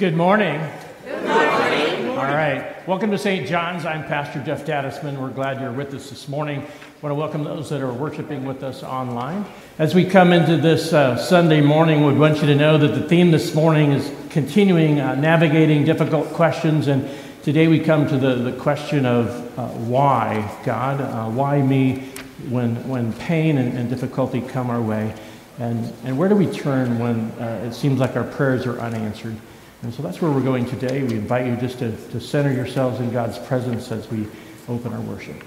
Good morning. Good morning. All right. Welcome to St. John's. I'm Pastor Jeff Dadisman. We're glad you're with us this morning. I want to welcome those that are worshiping with us online. As we come into this uh, Sunday morning, we want you to know that the theme this morning is continuing uh, navigating difficult questions. And today we come to the, the question of uh, why, God? Uh, why me when, when pain and, and difficulty come our way? And, and where do we turn when uh, it seems like our prayers are unanswered? And so that's where we're going today. We invite you just to, to center yourselves in God's presence as we open our worship.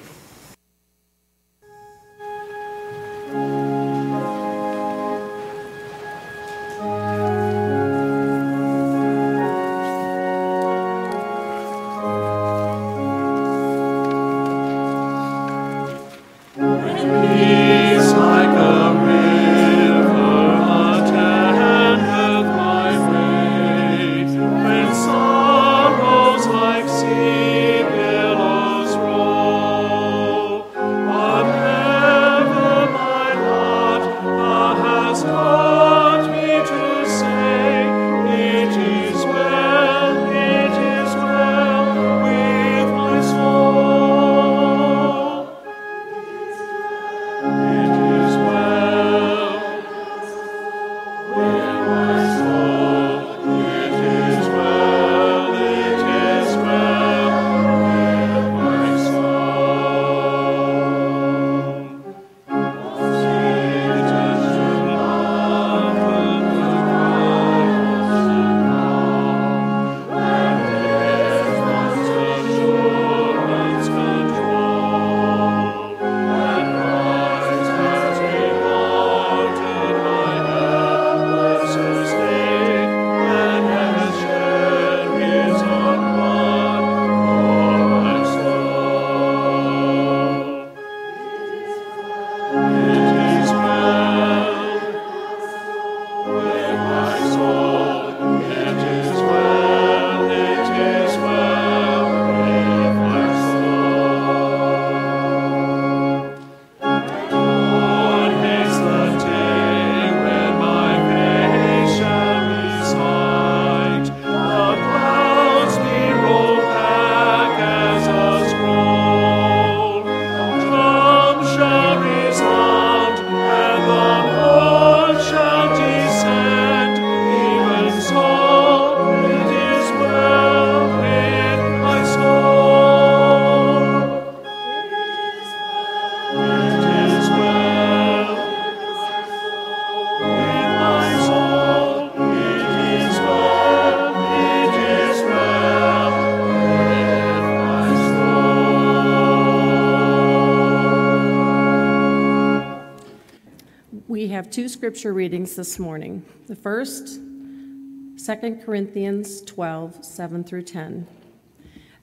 Scripture readings this morning. The first, 2 Corinthians 12, 7 through 10.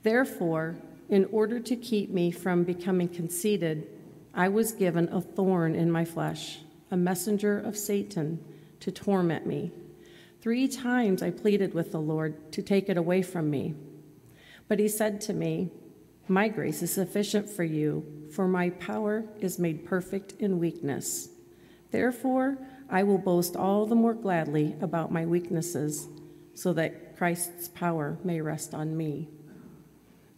Therefore, in order to keep me from becoming conceited, I was given a thorn in my flesh, a messenger of Satan to torment me. Three times I pleaded with the Lord to take it away from me. But he said to me, My grace is sufficient for you, for my power is made perfect in weakness. Therefore, I will boast all the more gladly about my weaknesses, so that Christ's power may rest on me.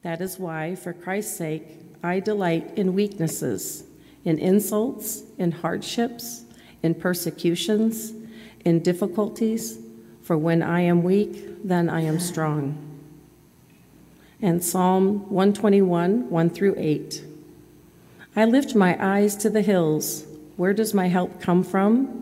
That is why, for Christ's sake, I delight in weaknesses, in insults, in hardships, in persecutions, in difficulties, for when I am weak, then I am strong. And Psalm 121, 1 through 8. I lift my eyes to the hills. Where does my help come from?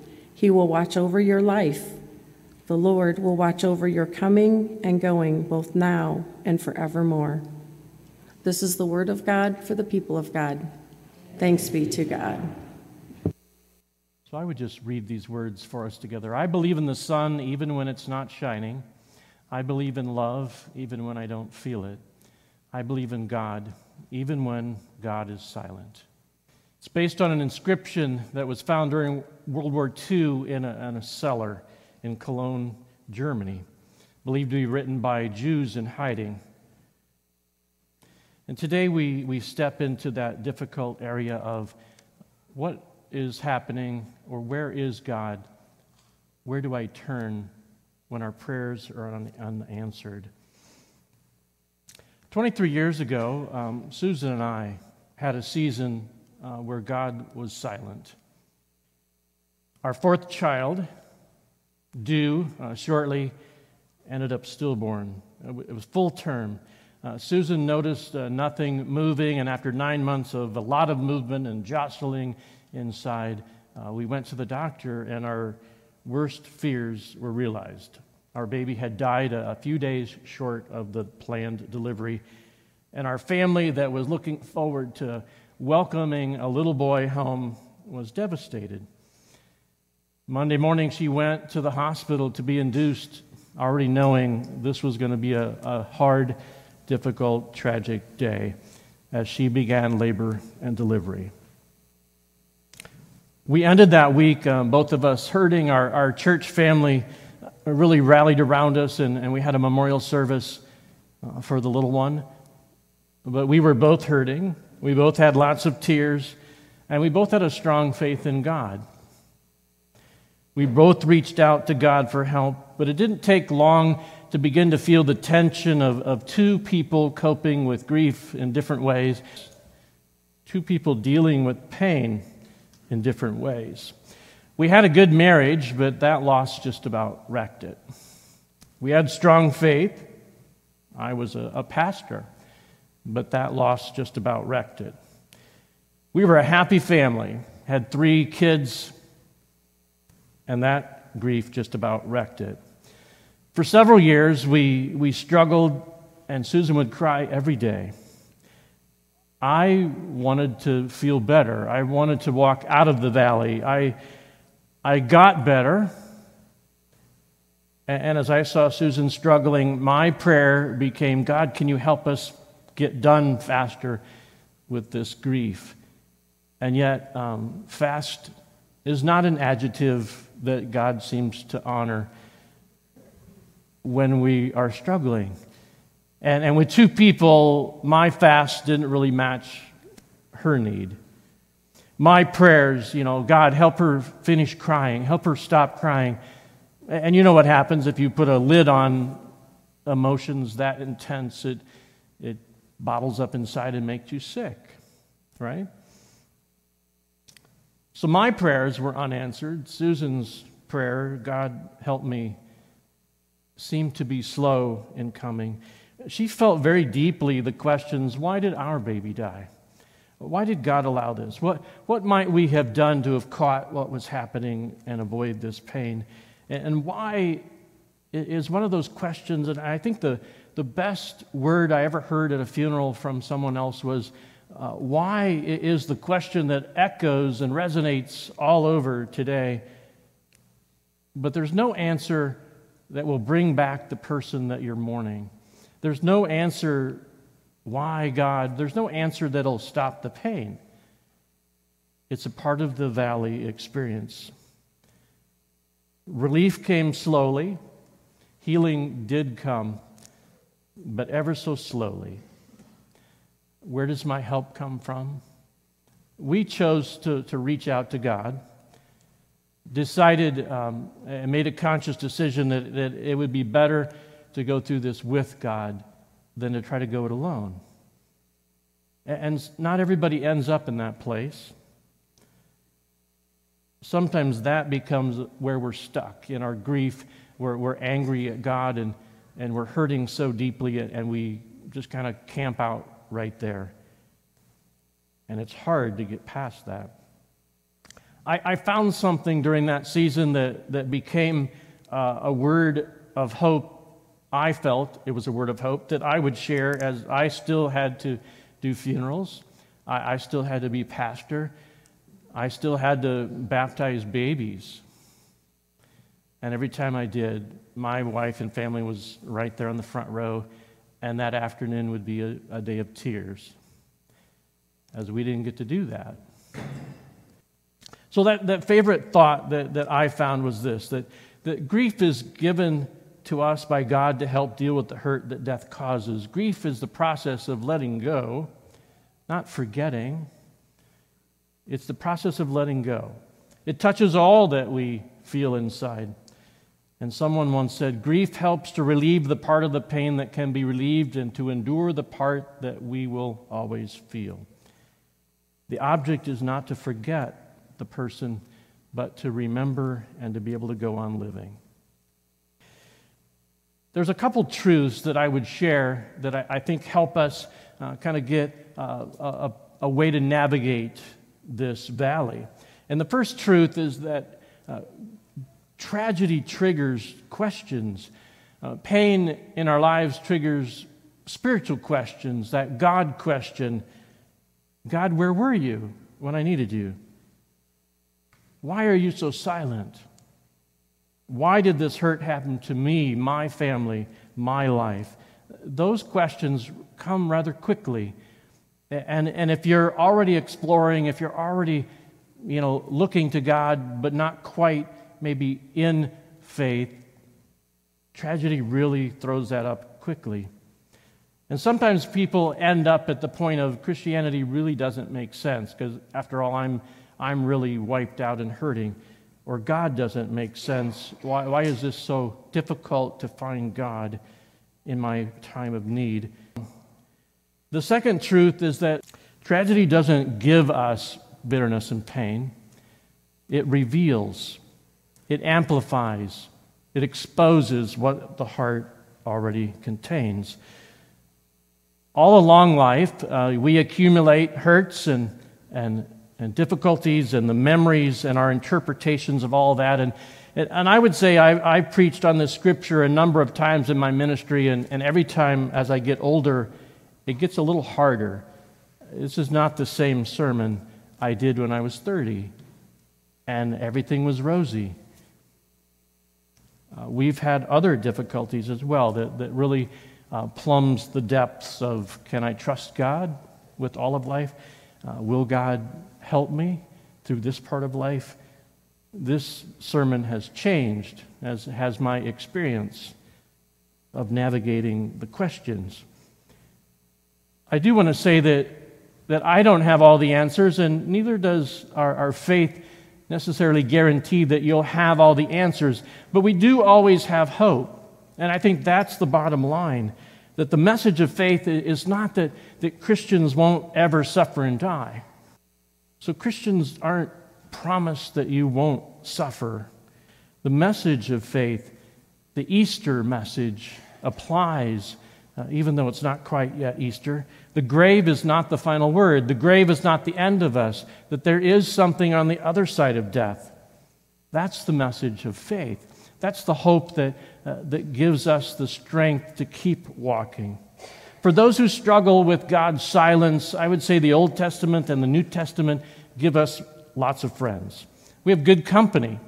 He will watch over your life. The Lord will watch over your coming and going, both now and forevermore. This is the word of God for the people of God. Thanks be to God. So I would just read these words for us together. I believe in the sun even when it's not shining. I believe in love even when I don't feel it. I believe in God even when God is silent. It's based on an inscription that was found during World War II in a, in a cellar in Cologne, Germany, believed to be written by Jews in hiding. And today we, we step into that difficult area of what is happening or where is God? Where do I turn when our prayers are un- unanswered? 23 years ago, um, Susan and I had a season uh, where God was silent. Our fourth child, due uh, shortly, ended up stillborn. It was full term. Uh, Susan noticed uh, nothing moving, and after nine months of a lot of movement and jostling inside, uh, we went to the doctor, and our worst fears were realized. Our baby had died a, a few days short of the planned delivery, and our family that was looking forward to welcoming a little boy home was devastated. Monday morning, she went to the hospital to be induced, already knowing this was going to be a, a hard, difficult, tragic day as she began labor and delivery. We ended that week, um, both of us hurting. Our, our church family really rallied around us, and, and we had a memorial service uh, for the little one. But we were both hurting. We both had lots of tears, and we both had a strong faith in God. We both reached out to God for help, but it didn't take long to begin to feel the tension of, of two people coping with grief in different ways, two people dealing with pain in different ways. We had a good marriage, but that loss just about wrecked it. We had strong faith. I was a, a pastor but that loss just about wrecked it. We were a happy family, had three kids, and that grief just about wrecked it. For several years, we, we struggled, and Susan would cry every day. I wanted to feel better. I wanted to walk out of the valley. I, I got better. And, and as I saw Susan struggling, my prayer became God, can you help us get done faster with this grief. And yet, um, fast is not an adjective that God seems to honor when we are struggling. And, and with two people, my fast didn't really match her need. My prayers, you know, God, help her finish crying, help her stop crying. And you know what happens if you put a lid on emotions that intense? It, bottles up inside and makes you sick, right? So my prayers were unanswered. Susan's prayer, God help me, seemed to be slow in coming. She felt very deeply the questions why did our baby die? Why did God allow this? What, what might we have done to have caught what was happening and avoid this pain? And why is one of those questions, and I think the, the best word I ever heard at a funeral from someone else was, uh, why is the question that echoes and resonates all over today. But there's no answer that will bring back the person that you're mourning. There's no answer, why God? There's no answer that'll stop the pain. It's a part of the valley experience. Relief came slowly, healing did come but ever so slowly. Where does my help come from? We chose to, to reach out to God, decided um, and made a conscious decision that, that it would be better to go through this with God than to try to go it alone. And not everybody ends up in that place. Sometimes that becomes where we're stuck in our grief, where we're angry at God and and we're hurting so deeply, and we just kind of camp out right there. And it's hard to get past that. I, I found something during that season that, that became uh, a word of hope. I felt it was a word of hope that I would share as I still had to do funerals. I, I still had to be pastor. I still had to baptize babies. And every time I did, my wife and family was right there on the front row, and that afternoon would be a, a day of tears, as we didn't get to do that. So, that, that favorite thought that, that I found was this that, that grief is given to us by God to help deal with the hurt that death causes. Grief is the process of letting go, not forgetting. It's the process of letting go. It touches all that we feel inside. And someone once said, Grief helps to relieve the part of the pain that can be relieved and to endure the part that we will always feel. The object is not to forget the person, but to remember and to be able to go on living. There's a couple truths that I would share that I, I think help us uh, kind of get uh, a, a, way to navigate this valley. And the first truth is that uh, Tragedy triggers questions. Uh, pain in our lives triggers spiritual questions, that God question God, where were you when I needed you? Why are you so silent? Why did this hurt happen to me, my family, my life? Those questions come rather quickly. And, and if you're already exploring, if you're already you know, looking to God, but not quite maybe in faith, tragedy really throws that up quickly. And sometimes people end up at the point of Christianity really doesn't make sense because, after all, I'm, I'm really wiped out and hurting. Or God doesn't make sense. Why, why is this so difficult to find God in my time of need? The second truth is that tragedy doesn't give us bitterness and pain, it reveals it amplifies, it exposes what the heart already contains. All along life, uh, we accumulate hurts and, and, and difficulties and the memories and our interpretations of all that. And, and I would say I, I preached on this scripture a number of times in my ministry, and, and every time as I get older, it gets a little harder. This is not the same sermon I did when I was 30, and everything was rosy. Uh, we've had other difficulties as well that, that really uh, plumbs the depths of can I trust God with all of life? Uh, will God help me through this part of life? This sermon has changed, as has my experience of navigating the questions. I do want to say that, that I don't have all the answers, and neither does our, our faith necessarily guarantee that you'll have all the answers, but we do always have hope. And I think that's the bottom line that the message of faith is not that, that Christians won't ever suffer and die. So Christians aren't promised that you won't suffer. The message of faith, the Easter message, applies uh, even though it's not quite yet Easter. The grave is not the final word. The grave is not the end of us, that there is something on the other side of death. That's the message of faith. That's the hope that, uh, that gives us the strength to keep walking. For those who struggle with God's silence, I would say the Old Testament and the New Testament give us lots of friends. We have good company.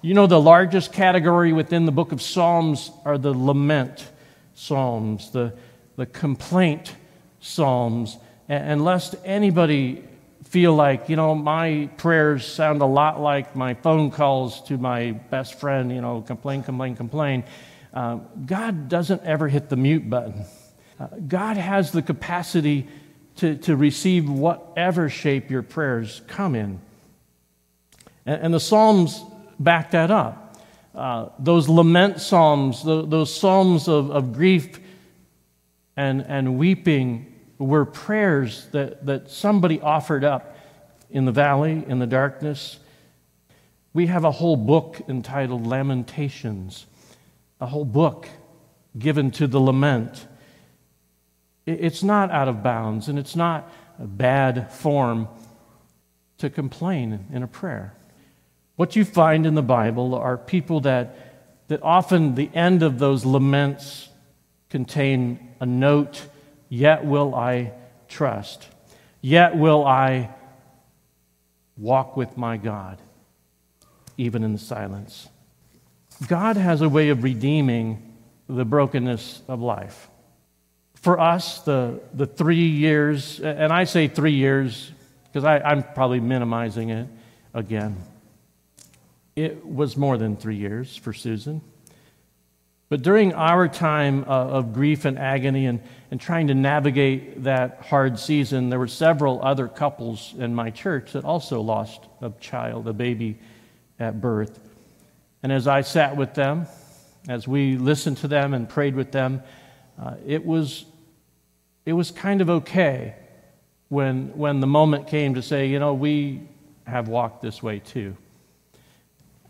You know, the largest category within the book of Psalms are the lament psalms, the, the complaint psalms, and, lest anybody feel like, you know, my prayers sound a lot like my phone calls to my best friend, you know, complain, complain, complain. Uh, God doesn't ever hit the mute button. Uh, God has the capacity to, to receive whatever shape your prayers come in. And, and the Psalms back that up. Uh, those lament psalms, the, those psalms of, of grief and, and weeping, were prayers that, that somebody offered up in the valley, in the darkness. We have a whole book entitled Lamentations, a whole book given to the lament. It's not out of bounds and it's not a bad form to complain in a prayer. What you find in the Bible are people that, that often the end of those laments contain a note, Yet will I trust, yet will I walk with my God, even in the silence. God has a way of redeeming the brokenness of life. For us, the, the three years, and I say three years because I'm probably minimizing it again. It was more than three years for Susan. But during our time uh, of grief and agony and, and trying to navigate that hard season, there were several other couples in my church that also lost a child, a baby at birth. And as I sat with them, as we listened to them and prayed with them, uh, it, was, it was kind of okay when, when the moment came to say, you know, we have walked this way too.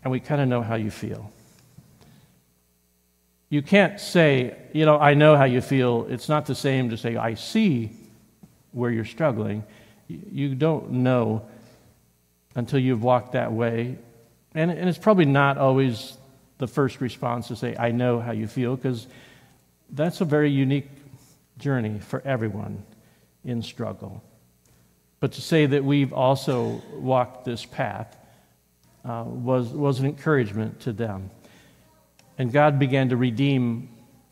And we kind of know how you feel. You can't say, you know, I know how you feel. It's not the same to say, I see where you're struggling. You don't know until you've walked that way. And, and it's probably not always the first response to say, I know how you feel, because that's a very unique journey for everyone in struggle. But to say that we've also walked this path uh, was, was an encouragement to them. And God began to redeem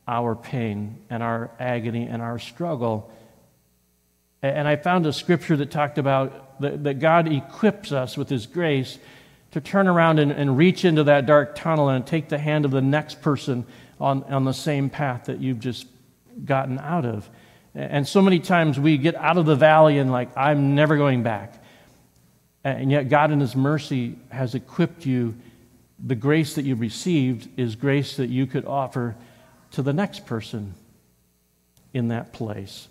our pain and our agony and our struggle. And I found a scripture that talked about that, God equips us with His grace to turn around and, and, reach into that dark tunnel and take the hand of the next person on, on the same path that you've just gotten out of. And so many times we get out of the valley and, like, I'm never going back. And yet, God, in His mercy, has equipped you the grace that you received is grace that you could offer to the next person in that place.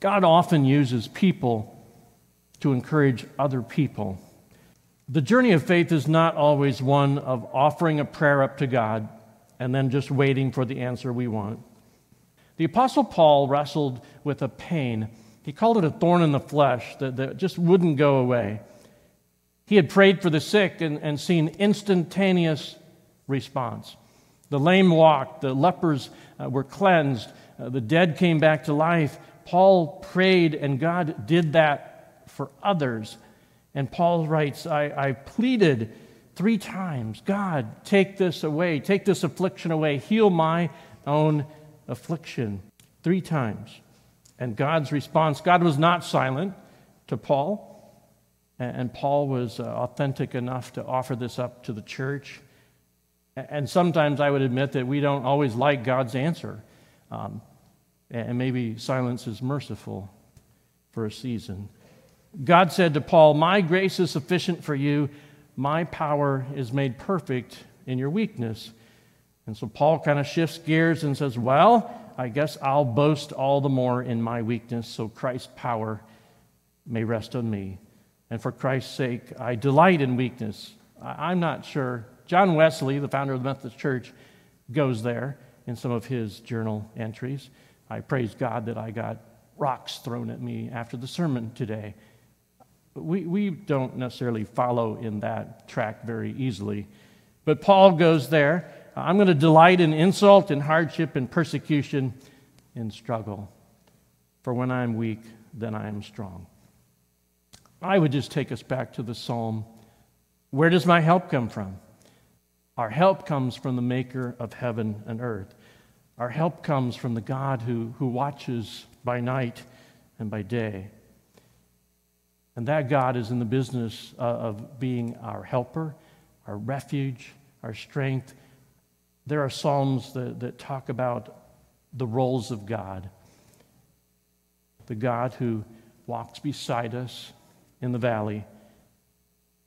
God often uses people to encourage other people. The journey of faith is not always one of offering a prayer up to God and then just waiting for the answer we want. The Apostle Paul wrestled with a pain. He called it a thorn in the flesh that, that just wouldn't go away. He had prayed for the sick and, and seen instantaneous response. The lame walked, the lepers uh, were cleansed, uh, the dead came back to life. Paul prayed, and God did that for others. And Paul writes, I, I pleaded three times God, take this away, take this affliction away, heal my own affliction. Three times. And God's response God was not silent to Paul. And Paul was uh, authentic enough to offer this up to the church. And sometimes I would admit that we don't always like God's answer. Um, and maybe silence is merciful for a season. God said to Paul, My grace is sufficient for you. My power is made perfect in your weakness. And so Paul kind of shifts gears and says, Well, I guess I'll boast all the more in my weakness so Christ's power may rest on me. And for Christ's sake, I delight in weakness. I'm not sure. John Wesley, the founder of the Methodist Church, goes there in some of his journal entries. I praise God that I got rocks thrown at me after the sermon today. We, we don't necessarily follow in that track very easily. But Paul goes there. I'm going to delight in insult and hardship and persecution and struggle. For when I'm weak, then I am strong. I would just take us back to the psalm Where does my help come from? Our help comes from the maker of heaven and earth. Our help comes from the God who, who watches by night and by day. And that God is in the business of being our helper, our refuge, our strength. There are Psalms that, that talk about the roles of God the God who walks beside us, in the valley.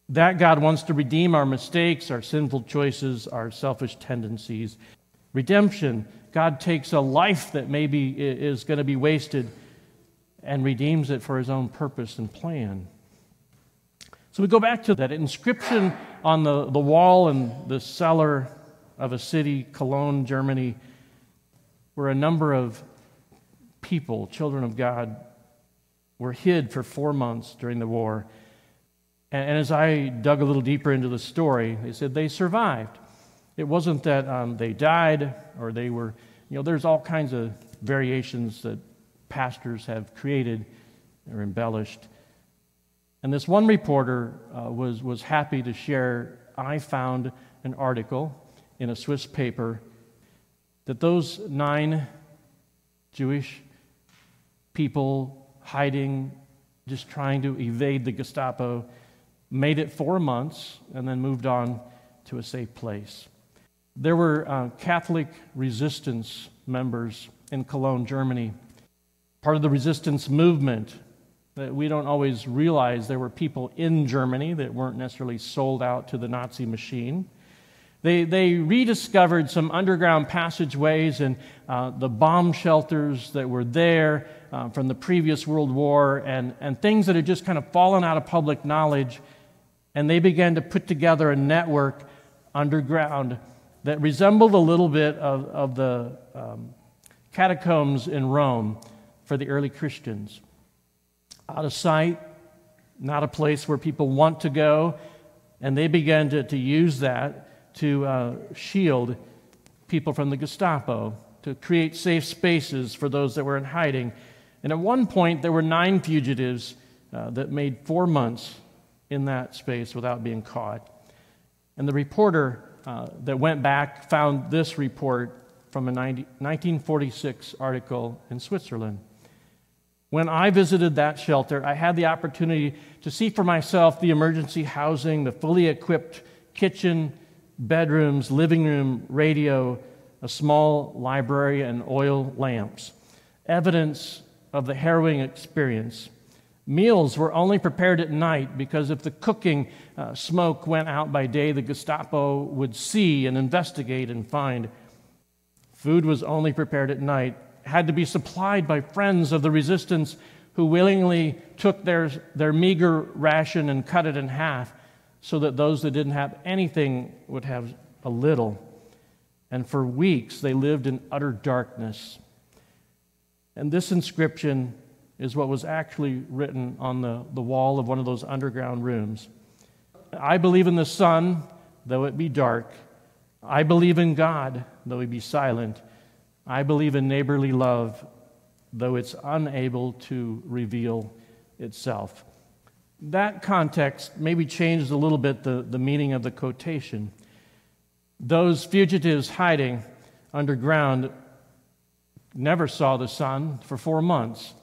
That God wants to redeem our mistakes, our sinful choices, our selfish tendencies. Redemption, God takes a life that maybe is going to be wasted and redeems it for his own purpose and plan. So we go back to that inscription on the, the wall in the cellar of a city, Cologne, Germany, where a number of people, children of God, were hid for four months during the war. And, as I dug a little deeper into the story, they said they survived. It wasn't that um, they died or they were, you know, there's all kinds of variations that pastors have created or embellished. And this one reporter uh, was, was happy to share I found an article in a Swiss paper that those nine Jewish people hiding, just trying to evade the Gestapo, made it four months and then moved on to a safe place. There were uh, Catholic resistance members in Cologne, Germany, part of the resistance movement that we don't always realize there were people in Germany that weren't necessarily sold out to the Nazi machine. They, they rediscovered some underground passageways and uh, the bomb shelters that were there uh, from the previous World War and, and things that had just kind of fallen out of public knowledge. And they began to put together a network underground that resembled a little bit of, of the um, catacombs in Rome for the early Christians. Out of sight, not a place where people want to go, and they began to, to use that to uh, shield people from the Gestapo, to create safe spaces for those that were in hiding. And at one point, there were nine fugitives uh, that made four months in that space without being caught. And the reporter uh, that went back found this report from a 90, 1946 article in Switzerland. When I visited that shelter, I had the opportunity to see for myself the emergency housing, the fully equipped kitchen, bedrooms, living room, radio, a small library, and oil lamps. Evidence of the harrowing experience. Meals were only prepared at night because if the cooking uh, smoke went out by day, the Gestapo would see and investigate and find. Food was only prepared at night had to be supplied by friends of the resistance who willingly took their, their meager ration and cut it in half so that those that didn't have anything would have a little. And for weeks they lived in utter darkness. And this inscription is what was actually written on the, the wall of one of those underground rooms. I believe in the sun, though it be dark. I believe in God, though he be silent. I believe in neighborly love, though it's unable to reveal itself. That context maybe changed a little bit the, the meaning of the quotation. Those fugitives hiding underground never saw the sun for four months.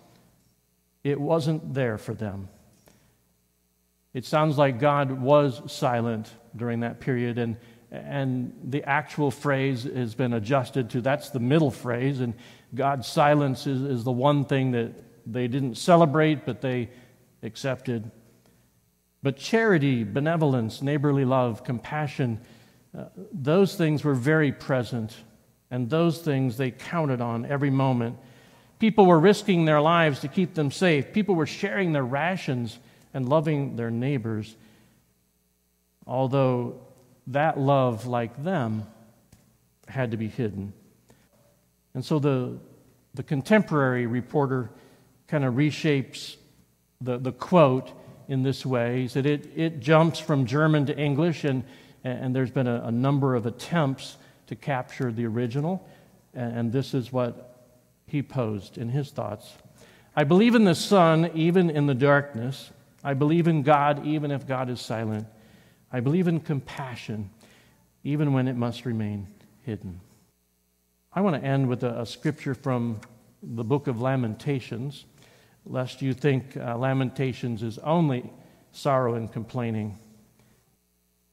It wasn't there for them. It sounds like God was silent during that period, and and the actual phrase has been adjusted to that's the middle phrase, and God's silence is, is the one thing that they didn't celebrate, but they accepted. But charity, benevolence, neighborly love, compassion, uh, those things were very present, and those things they counted on every moment. People were risking their lives to keep them safe, people were sharing their rations and loving their neighbors. Although that love, like them, had to be hidden. And so the, the contemporary reporter kind of reshapes the, the quote in this way. He said it, it jumps from German to English, and, and there's been a, a number of attempts to capture the original. And, this is what he posed in his thoughts. I believe in the sun even in the darkness. I believe in God even if God is silent. I believe in compassion, even when it must remain hidden. I want to end with a, a scripture from the book of Lamentations, lest you think uh, Lamentations is only sorrow and complaining.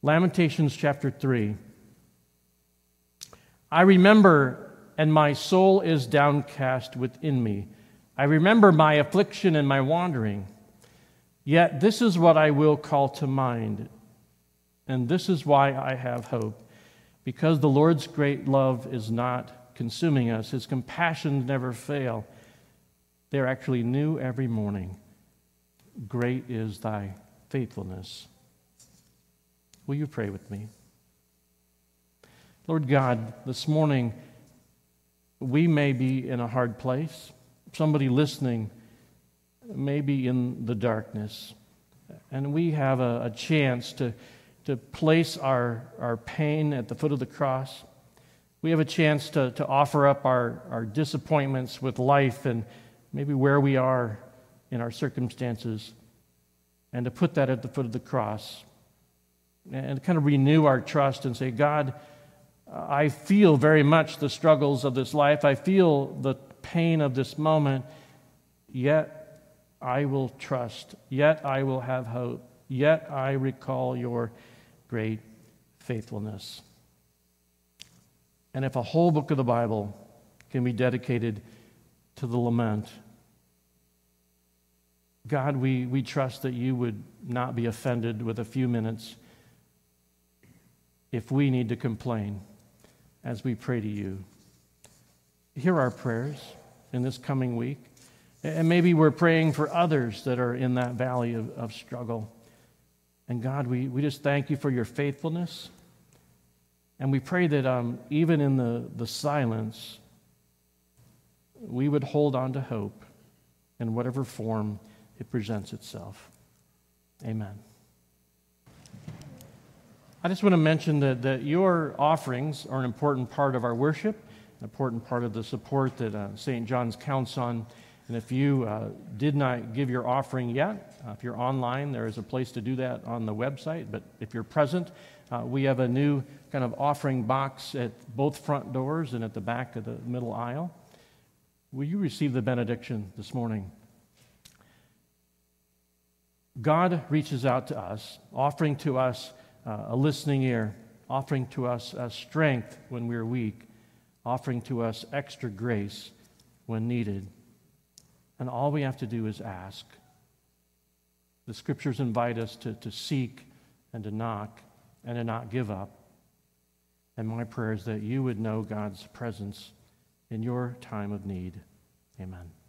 Lamentations chapter 3. I remember, and my soul is downcast within me. I remember my affliction and my wandering. Yet this is what I will call to mind and this is why I have hope. Because the Lord's great love is not consuming us, His compassions never fail. They're actually new every morning. Great is thy faithfulness. Will you pray with me? Lord God, this morning we may be in a hard place. Somebody listening may be in the darkness. And we have a, a chance to to place our, our pain at the foot of the cross. We have a chance to, to offer up our, our disappointments with life and maybe where we are in our circumstances and to put that at the foot of the cross and kind of renew our trust and say, God, Uh, I feel very much the struggles of this life. I feel the pain of this moment. Yet I will trust. Yet I will have hope. Yet I recall your great faithfulness. And if a whole book of the Bible can be dedicated to the lament, God, we, we trust that you would not be offended with a few minutes if we need to complain as we pray to you. Hear our prayers in this coming week. And maybe we're praying for others that are in that valley of, of struggle. And God, we, we just thank you for your faithfulness. And we pray that um, even in the, the silence, we would hold on to hope in whatever form it presents itself. Amen. I just want to mention that, that your offerings are an important part of our worship, an important part of the support that uh, St. John's counts on. And if you uh, did not give your offering yet, uh, if you're online, there is a place to do that on the website. But if you're present, uh, we have a new kind of offering box at both front doors and at the back of the middle aisle. Will you receive the benediction this morning? God reaches out to us, offering to us uh, a listening ear, offering to us strength when we're weak, offering to us extra grace when needed. And all we have to do is ask. The scriptures invite us to, to seek and to knock and to not give up. And my prayer is that you would know God's presence in your time of need. Amen.